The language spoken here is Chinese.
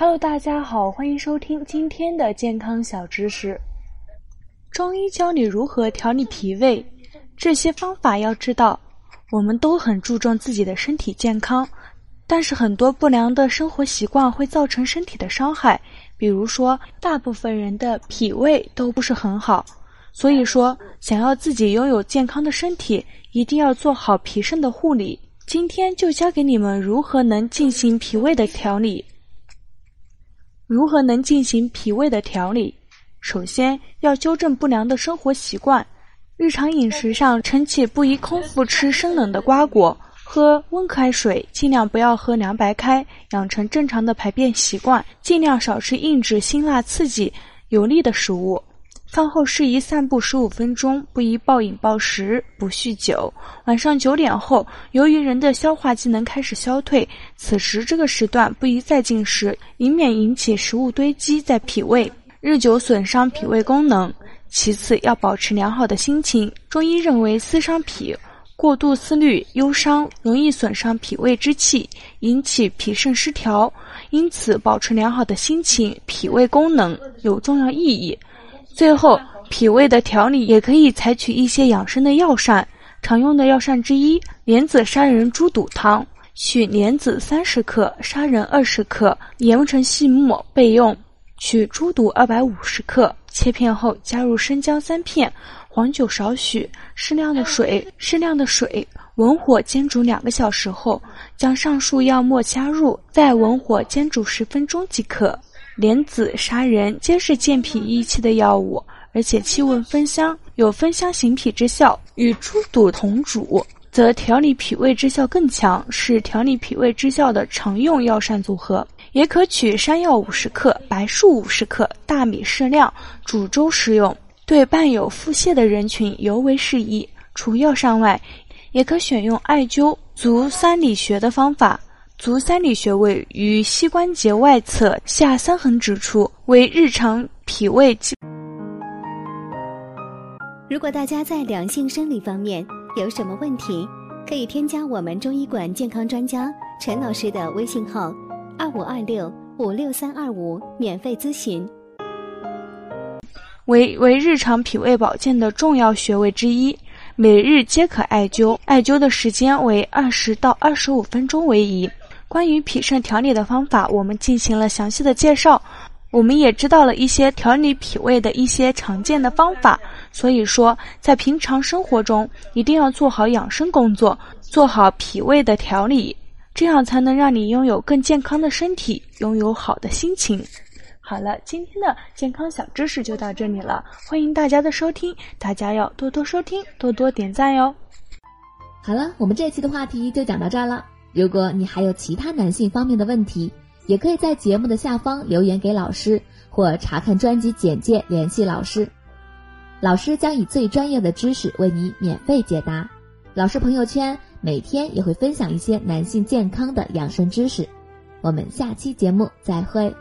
Hello，大家好，欢迎收听今天的健康小知识。中医教你如何调理脾胃，这些方法要知道。我们都很注重自己的身体健康，但是很多不良的生活习惯会造成身体的伤害。比如说，大部分人的脾胃都不是很好，所以说，想要自己拥有健康的身体，一定要做好脾肾的护理。今天就教给你们如何能进行脾胃的调理。如何能进行脾胃的调理？首先要纠正不良的生活习惯，日常饮食上，晨起不宜空腹吃生冷的瓜果，喝温开水，尽量不要喝凉白开，养成正常的排便习惯，尽量少吃硬质、辛辣、刺激、油腻的食物。饭后适宜散步十五分钟，不宜暴饮暴食，不酗酒。晚上九点后，由于人的消化机能开始消退，此时这个时段不宜再进食，以免引起食物堆积在脾胃，日久损伤脾胃功能。其次，要保持良好的心情。中医认为，思伤脾，过度思虑、忧伤，容易损伤脾胃之气，引起脾肾失调。因此，保持良好的心情，脾胃功能有重要意义。最后，脾胃的调理也可以采取一些养生的药膳，常用的药膳之一莲子砂仁猪肚汤，取莲子三十克，砂仁二十克，研成细末备用。取猪肚二百五十克，切片后加入生姜三片，黄酒少许，适量的水，适量的水，文火煎煮两个小时后，将上述药末加入，再文火煎煮十分钟即可。莲子、砂仁皆是健脾益气的药物，而且气味芬香，有芬香行脾之效。与猪肚同煮，则调理脾胃之效更强，是调理脾胃之效的常用药膳组合。也可取山药五十克、白术五十克、大米适量煮粥食用，对伴有腹泻的人群尤为适宜。除药膳外，也可选用艾灸足三里穴的方法。足三里穴位于膝关节外侧下三横指处，为日常脾胃。如果大家在两性生理方面有什么问题，可以添加我们中医馆健康专家陈老师的微信号：二五二六五六三二五，免费咨询。为为日常脾胃保健的重要穴位之一，每日皆可艾灸，艾灸的时间为二十到二十五分钟为宜。关于脾肾调理的方法，我们进行了详细的介绍，我们也知道了一些调理脾胃的一些常见的方法。所以说，在平常生活中一定要做好养生工作，做好脾胃的调理，这样才能让你拥有更健康的身体，拥有好的心情。好了，今天的健康小知识就到这里了，欢迎大家的收听，大家要多多收听，多多点赞哟。好了，我们这期的话题就讲到这儿了。如果你还有其他男性方面的问题，也可以在节目的下方留言给老师，或查看专辑简介联系老师。老师将以最专业的知识为你免费解答。老师朋友圈每天也会分享一些男性健康的养生知识。我们下期节目再会。